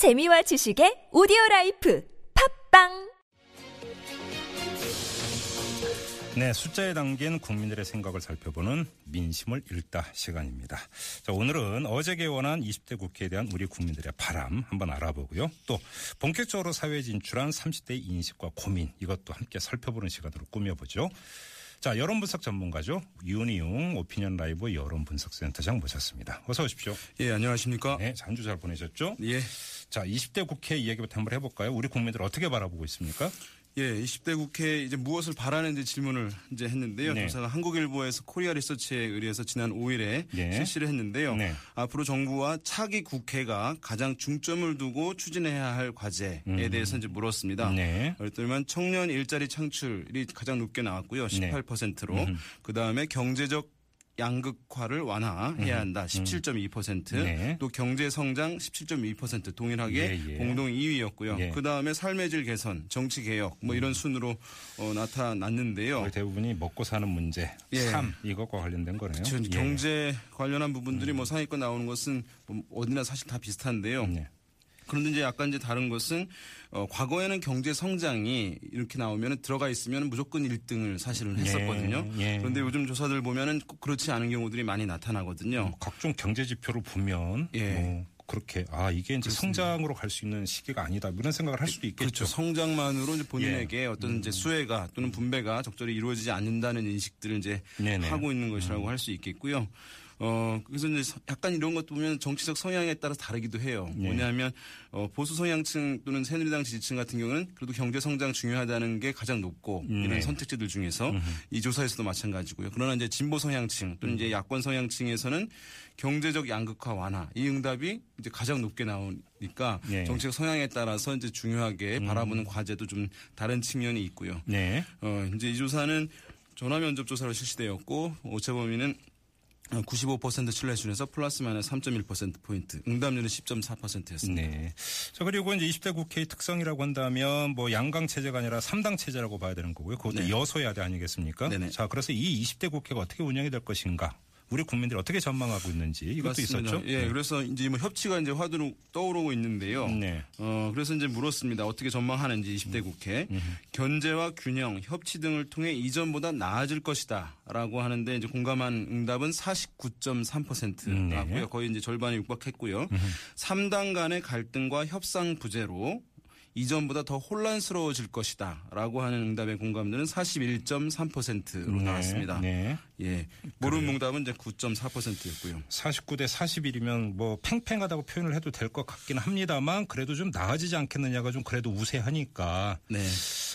재미와 지식의 오디오 라이프 팟빵 네, 숫자에 담긴 국민들의 생각을 살펴보는 민심을 읽다 시간입니다. 자, 오늘은 어제 개원한 20대 국회에 대한 우리 국민들의 바람 한번 알아보고요. 또 본격적으로 사회에 진출한 30대의 인식과 고민 이것도 함께 살펴보는 시간으로 꾸며보죠. 자, 여론 분석 전문가죠. 윤희웅 오피니언 라이브 여론 분석 센터장 모셨습니다. 어서 오십시오. 예, 안녕하십니까? 네, 잔주 잘 보내셨죠? 예. 자, 20대 국회 이야기부터 한번 해볼까요? 우리 국민들 어떻게 바라보고 있습니까? 예, 20대 국회 이제 무엇을 바라는지 질문을 이제 했는데요. 네. 조사가 한국일보에서 코리아 리서치에 의뢰해서 지난 5일에 네. 실시를 했는데요. 네. 앞으로 정부와 차기 국회가 가장 중점을 두고 추진해야 할 과제에 대해서 이제 물었습니다. 음. 네. 그랬더니만 청년 일자리 창출이 가장 높게 나왔고요. 네. 18%로. 그 다음에 경제적 양극화를 완화해야 한다. 17.2%. 네. 또 경제 성장 17.2% 동일하게 예, 예. 공동 2위였고요. 예. 그 다음에 삶의 질 개선, 정치 개혁 뭐 이런 순으로 어, 나타났는데요. 거의 대부분이 먹고 사는 문제, 예. 삶 이것과 관련된 거네요. 음. 경제 관련한 부분들이 뭐 상위권 나오는 것은 뭐 어디나 사실 다 비슷한데요. 네. 그런데 이제 약간 이제 다른 것은 어, 과거에는 경제 성장이 이렇게 나오면 들어가 있으면 무조건 1등을 사실은 했었거든요. 예. 그런데 요즘 조사들 보면은 꼭 그렇지 않은 경우들이 많이 나타나거든요. 각종 경제 지표를 보면 예. 뭐 그렇게 아 이게 이제 성장으로 갈 수 있는 시기가 아니다 이런 생각을 할 수도 있겠죠. 그렇죠. 성장만으로 이제 본인에게 예. 어떤 이제 수혜가 또는 분배가 적절히 이루어지지 않는다는 인식들을 이제 네네. 음. 하고 있는 것이라고 할수 있겠고요. 어, 그래서 이제 서- 약간 이런 것도 보면 정치적 성향에 따라 다르기도 해요. 네. 뭐냐면, 어, 보수 성향층 또는 새누리당 지지층 같은 경우는 그래도 경제 성장 중요하다는 게 가장 높고 네. 이런 선택지들 중에서 이 조사에서도 마찬가지고요. 그러나 이제 진보 성향층 또는 음. 이제 야권 성향층에서는 경제적 양극화 완화 이 응답이 이제 가장 높게 나오니까 네. 정치적 성향에 따라서 이제 중요하게 바라보는 과제도 좀 다른 측면이 있고요. 네. 어, 이제 이 조사는 전화 면접 조사로 실시되었고 오차 범위는 95% 신뢰 수준에서 플러스 마이너스 3.1% 포인트, 응답률은 10.4%였습니다. 네. 자 그리고 이제 20대 국회의 특성이라고 한다면 뭐 양강 체제가 아니라 3당 체제라고 봐야 되는 거고요. 그것도 네. 여소야대 아니겠습니까? 네네. 자 그래서 이 20대 국회가 어떻게 운영이 될 것인가? 우리 국민들이 어떻게 전망하고 있는지 이것도 맞습니다. 있었죠. 예, 네. 그래서 이제 뭐 협치가 이제 화두로 떠오르고 있는데요. 네. 어, 그래서 이제 물었습니다. 어떻게 전망하는지 20대 국회. 견제와 균형, 협치 등을 통해 이전보다 나아질 것이다. 라고 하는데 이제 공감한 응답은 49.3%라고요. 네. 거의 이제 절반이 육박했고요. 삼 3당 간의 갈등과 협상 부재로 이전보다 더 혼란스러워질 것이다. 라고 하는 응답의 공감들은 41.3%로 네. 나왔습니다. 네. 예. 모르는 응답은 이제 9.4%였고요. 49대 41이면 뭐 팽팽하다고 표현을 해도 될 것 같긴 합니다만 그래도 좀 나아지지 않겠느냐가 좀 그래도 우세하니까 네.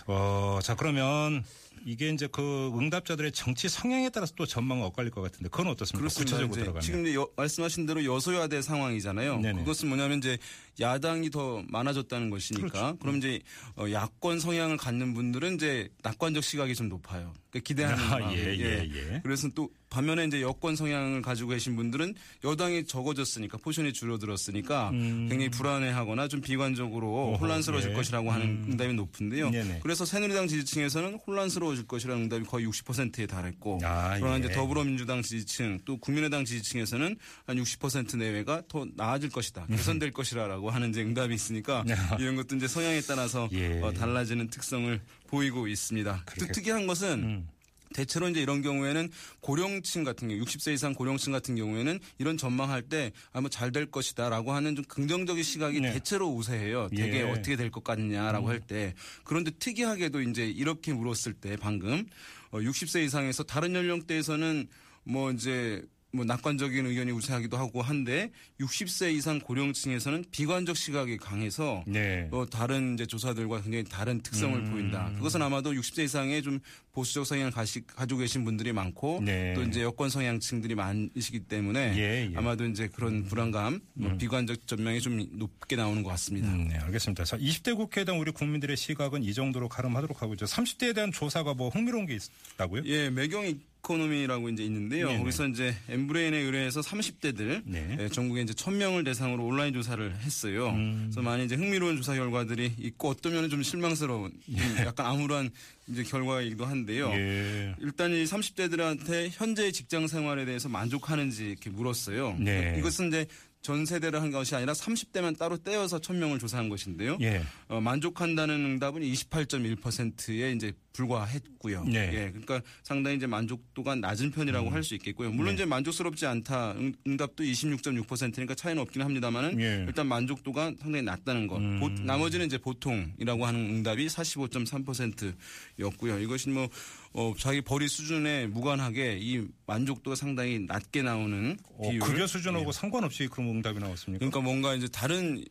어, 자, 그러면 이게 이제 그 응답자들의 정치 성향에 따라서 또 전망은 엇갈릴 것 같은데 그건 어떻습니까? 그렇습니다. 구체적으로 이제 들어가면. 지금 여- 말씀하신 대로 여소야대 상황이잖아요. 네네. 그것은 뭐냐면 이제 야당이 더 많아졌다는 것이니까. 그렇죠. 그럼 이제 어, 야권 성향을 갖는 분들은 이제 낙관적 시각이 좀 높아요. 그러니까 기대하는 아, 마음이. 예, 예, 예. 그래서 또 반면에 이제 여권 성향을 가지고 계신 분들은 여당이 적어졌으니까 포션이 줄어들었으니까 굉장히 불안해하거나 좀 비관적으로 음. 어허, 혼란스러워질 예. 것이라고 하는 응답이 높은데요. 네네. 그래서 새누리당 지지층에서는 혼란스러워질 것이라는 응답이 거의 60%에 달했고 아, 그러나 예. 이제 더불어민주당 지지층 또 국민의당 지지층에서는 한 60% 내외가 더 나아질 것이다 개선될 것이라라고 하는 이제 응답이 있으니까 이런 것도 이제 성향에 따라서 예. 어, 달라지는 특성을 보이고 있습니다. 또 그렇게- 특이한 것은 음. 대체로 이제 이런 경우에는 고령층 같은 경우, 60세 이상 고령층 같은 경우에는 이런 전망할 때 아마 잘 될 것이다라고 하는 좀 긍정적인 시각이 네. 대체로 우세해요. 되게 예. 어떻게 될 것 같냐라고 할 때. 그런데 특이하게도 이제 이렇게 물었을 때 방금 어, 60세 이상에서 다른 연령대에서는 뭐 이제 뭐 낙관적인 의견이 우세하기도 하고 한데 60세 이상 고령층에서는 비관적 시각이 강해서 네. 또 다른 이제 조사들과 굉장히 다른 특성을 음. 보인다. 그것은 아마도 60세 이상의 좀 보수적 성향을 가시, 가지고 계신 분들이 많고 네. 또 이제 여권 성향층들이 많으시기 때문에 예, 예. 아마도 이제 그런 불안감, 뭐 비관적 전망이 좀 높게 나오는 것 같습니다. 음, 네, 알겠습니다. 자, 20대 국회에 대한 우리 국민들의 시각은 이 정도로 가름하도록 하고 있죠. 30대에 대한 조사가 뭐 흥미로운 게 있다고요? 예, 매경 이 코노미라고 이제 있는데요. 네네. 거기서 이제 엠브레인에 의뢰해서 30대들 네. 예, 전국에 이제 1000명을 대상으로 온라인 조사를 했어요. 음. 그래서 많이 이제 흥미로운 조사 결과들이 있고 어떤 면은 좀 실망스러운 좀 약간 암울한 이제 결과이기도 한데요. 예. 일단 이 30대들한테 현재 직장 생활에 대해서 만족하는지 이렇게 물었어요. 네. 이것은 이제 전 세대를 한 것이 아니라 30대만 따로 떼어서 1000명을 조사한 것인데요. 예. 어, 만족한다는 응답은 28.1%에 이제 불과했고요. 네. 예, 그러니까 상당히 이제 만족도가 낮은 편이라고 할수 있겠고요. 물론 네. 이제 만족스럽지 않다 응, 응답도 26.6%니까 차이는 없긴 합니다만은 예. 일단 만족도가 상당히 낮다는 것. 음. 보- 나머지는 이제 보통이라고 하는 응답이 45.3%였고요. 이것이 뭐 어, 자기 벌이 수준에 무관하게 이 만족도가 상당히 낮게 나오는 어, 비율. 급여 수준하고 상관없이 그런 응답이 나왔습니까? 그러니까 뭔가 이제 다른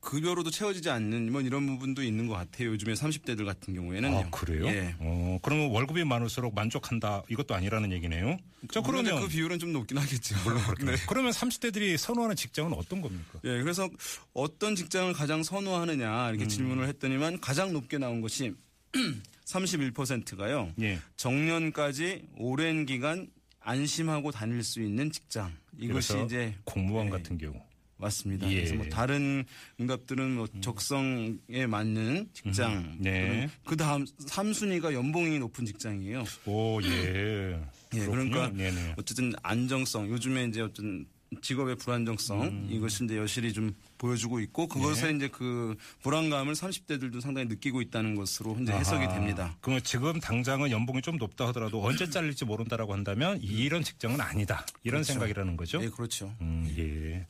급여로도 채워지지 않는 뭐 이런 부분도 있는 것 같아요. 요즘에 30대들 같은 경우에는요. 아, 그래요? 예. 어, 그러면 월급이 많을수록 만족한다 이것도 아니라는 얘기네요. 자, 그러면 그 비율은 좀 높긴 하겠죠. 물론 그렇게. 네. 그러면 30대들이 선호하는 직장은 어떤 겁니까? 예, 그래서 어떤 직장을 가장 선호하느냐 음. 이렇게 질문을 했더니만 가장 높게 나온 것이 31%가요. 예. 정년까지 오랜 기간 안심하고 다닐 수 있는 직장. 이것이 이제 공무원 예. 같은 경우. 맞습니다. 예. 그래서 뭐 다른 응답들은 뭐 적성에 맞는 직장. 네. 그 다음 3순위가 연봉이 높은 직장이에요. 오, 예. 예. 그러니까 네네. 어쨌든 안정성, 요즘에 이제 어떤 직업의 불안정성 음. 이것이 이제 여실히 좀 보여주고 있고 그것에 네. 이제 그 불안감을 30대들도 상당히 느끼고 있다는 것으로 이제 해석이. 됩니다. 그러면 지금 당장은 연봉이 좀 높다 하더라도 언제 잘릴지 모른다라고 한다면 이런 직장은 아니다. 이런 그렇죠. 생각이라는 거죠. 예, 그렇죠. 음, 예.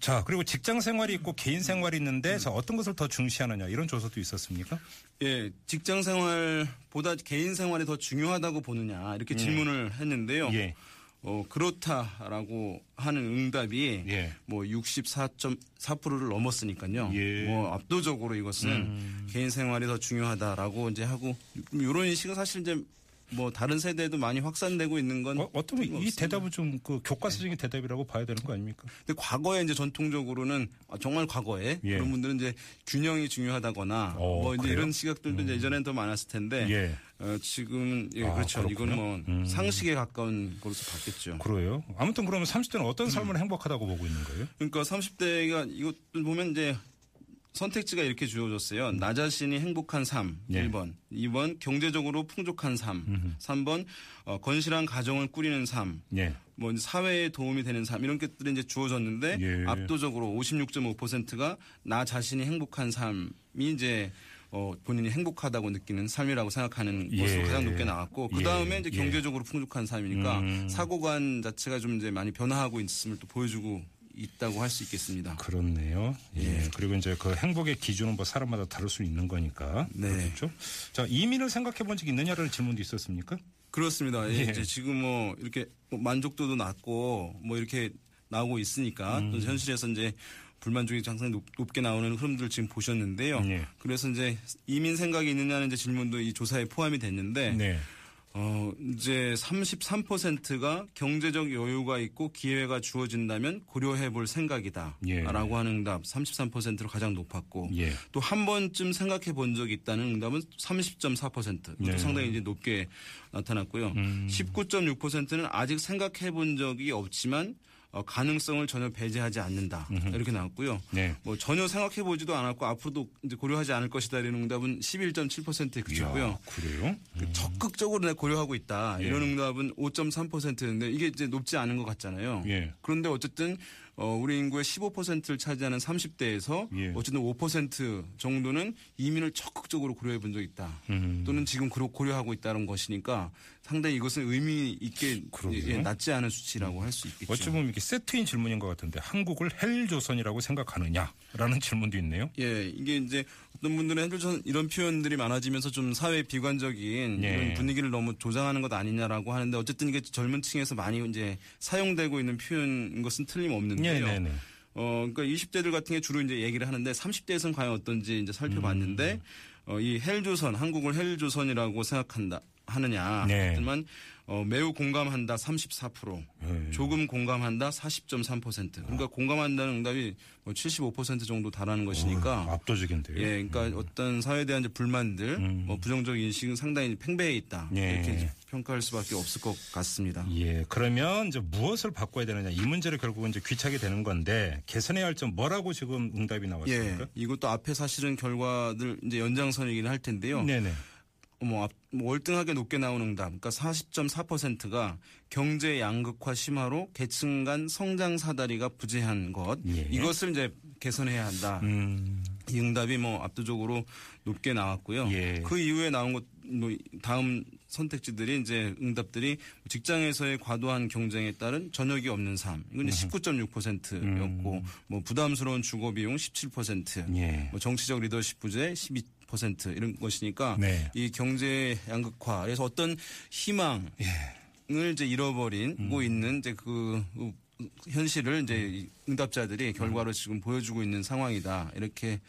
자, 그리고 직장 생활이 있고 개인 생활이 있는데 자, 어떤 것을 더 중시하느냐 이런 조사도 있었습니까? 예, 직장 생활보다 개인 생활이 더 중요하다고 보느냐 이렇게 질문을 했는데요. 예. 어, 그렇다라고 하는 응답이 예. 뭐 64.4%를 넘었으니까요. 예. 음. 뭐 압도적으로 이것은 개인 생활이 더 중요하다라고 이제 하고 이런 인식은 사실 이제 뭐 다른 세대에도 많이 확산되고 있는 건 어, 어떤 이. 대답은 좀 그 교과서적인 대답이라고 봐야 되는 거 아닙니까? 근데 과거에 이제 전통적으로는 아, 정말 과거에 예. 그런 분들은 이제 균형이 중요하다거나 어, 뭐 이제 그래요? 이런 시각들도 이제 예전엔 더 많았을 텐데 예. 어, 지금은 예, 아, 그렇죠. 그렇군요. 이건 뭐 음. 상식에 가까운 것으로 바뀌었죠. 그래요. 아무튼 그러면 30대는 음. 어떤 삶을 행복하다고 보고 있는 거예요? 그러니까 30대가 이것들 보면 이제 선택지가 이렇게 주어졌어요. 나 자신이 행복한 삶 예. 1번. 2번 경제적으로 풍족한 삶. 3번 어, 건실한 가정을 꾸리는 삶. 예. 뭐 사회에 도움이 되는 삶 이런 것들이 이제 주어졌는데 예. 압도적으로 56.5%가 나 자신이 행복한 삶이 이제 어, 본인이 행복하다고 느끼는 삶이라고 생각하는 예. 것으로 가장 높게 나왔고 그 다음에 예. 이제 예. 경제적으로 풍족한 삶이니까 음. 사고관 자체가 좀 이제 많이 변화하고 있음을 또 보여주고 있다고 할 수 있겠습니다. 그렇네요. 예. 그리고 이제 그 행복의 기준은 뭐 사람마다 다를 수 있는 거니까. 네. 그렇죠. 자, 이민을 생각해 본 적 있느냐라는 질문도 있었습니까? 그렇습니다. 예, 예. 이제 지금 뭐 이렇게 뭐 만족도도 낮고 뭐 이렇게 나오고 있으니까 음. 또 현실에서 이제 불만족이 상당히 높, 높게 나오는 흐름들 지금 보셨는데요. 예. 그래서 이제 이민 생각이 있느냐는 이제 질문도 이 조사에 포함이 됐는데 네. 어 이제 33%가 경제적 여유가 있고 기회가 주어진다면 고려해 볼 생각이다라고 예. 하는 응답 33%로 가장 높았고 예. 또한 번쯤 생각해 본 적이 있다는 응답은 30.4%. 이것도 네. 상당히 이제 높게 나타났고요. 음. 19.6%는 아직 생각해 본 적이 없지만 어, 가능성을 전혀 배제하지 않는다. 이렇게 나왔고요. 네. 뭐 전혀 생각해 보지도 않았고 앞으로도 이제 고려하지 않을 것이다 이런 응답은 11.7%에 그쳤고요. 이야, 그래요? 그 적극적으로 내가 고려하고 있다. 예. 이런 응답은 5.3%인데 이게 이제 높지 않은 것 같잖아요. 예. 그런데 어쨌든 어, 우리 인구의 15%를 차지하는 30대에서 예. 어쨌든 5% 정도는 이민을 적극적으로 고려해 본 적이 있다. 음. 또는 지금 고려- 고려하고 있다는 것이니까 상당히 이것은 의미 있게. 예, 낮지 않은 수치라고 할수 있겠죠. 어찌 보면 이렇게 세트인 질문인 것 같은데 한국을 헬조선이라고 생각하느냐라는 질문도 있네요. 예, 이게 이제 어떤 분들은 헬조선 이런 표현들이 많아지면서 좀 사회 비관적인 예. 이런 분위기를 너무 조장하는 것 아니냐라고 하는데 어쨌든 이게 젊은 층에서 많이 이제 사용되고 있는 표현인 것은 틀림없는데 요. 네, 네, 네. 어, 그러니까 20대들 같은 게 주로 이제 얘기를 하는데 30대에서는 과연 어떤지 이제 살펴봤는데 음. 어, 이 헬조선, 한국을 헬조선이라고 생각한다 하느냐. 네. 하지만 어, 매우 공감한다 34%, 예. 조금 공감한다 40.3%. 그러니까 공감한다는 응답이 뭐 75% 정도 달하는 것이니까 압도적인데요. 예, 그러니까 어떤 사회에 대한 불만들, 음. 뭐 부정적 인식은 상당히 팽배해 있다. 예. 이렇게 평가할 수밖에 없을 것 같습니다. 예, 그러면 이제 무엇을 바꿔야 되느냐 이 문제를 결국은 이제 귀착이 되는 건데 개선해야 할 점 뭐라고 지금 응답이 예, 나왔습니까? 이것도 앞에 사실은 결과들 이제 연장선이긴 할 텐데요. 네네. 뭐, 월등하게 높게 나오는 응답, 그러니까 40.4%가 경제 양극화 심화로 계층 간 성장 사다리가 부재한 것, 예. 이것을 이제 개선해야 한다. 음, 이 응답이 뭐 압도적으로 높게 나왔고요. 예. 그 이후에 나온 것, 뭐 다음 선택지들이 이제 응답들이 직장에서의 과도한 경쟁에 따른 저녁이 없는 삶. 이건 이제 19.6%였고, 뭐 부담스러운 주거 비용 17%, 음. 예. 뭐 정치적 리더십 부재 12% 이런 것이니까 네. 이 경제 양극화에서 어떤 희망 을 이제 잃어버리고 있는 이제 그 현실을 이제 이 응답자들이 결과로 지금 보여주고 있는 상황이다 이렇게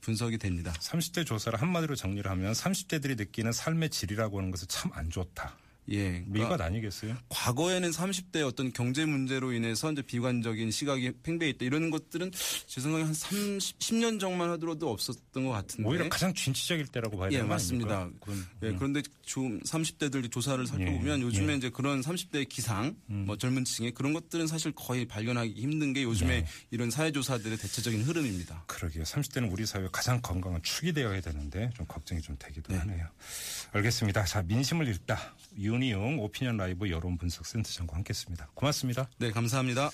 분석이 됩니다. 30대 조사를 한마디로 정리를 하면 30대들이 느끼는 삶의 질이라고 하는 것은 참 안 좋다. 예. 뭐 그러니까 이것 아니겠어요? 과거에는 30대 어떤 경제 문제로 인해서 이제 비관적인 시각이 팽배해 있다 이런 것들은 제 생각에 한 30, 10년 전만 하더라도 없었던 것 같은데. 오히려 가장 진취적일 때라고 봐야 예, 되는 거 맞습니다. 그건, 예, 그런데 좀 30대들 조사를 살펴보면 예, 요즘에 예. 이제 그런 30대 기상, 뭐 젊은 층의 그런 것들은 사실 거의 발견하기 힘든 게 요즘에 네. 이런 사회조사들의 대체적인 흐름입니다. 그러게요. 30대는 우리 사회 가장 건강한 축이 되어야 되는데 좀 걱정이 좀 되기도 하네요. 알겠습니다. 자, 민심을 읽다. 윤희용 오피니언 라이브 여론 분석 센터장과 함께했습니다. 고맙습니다. 네, 감사합니다.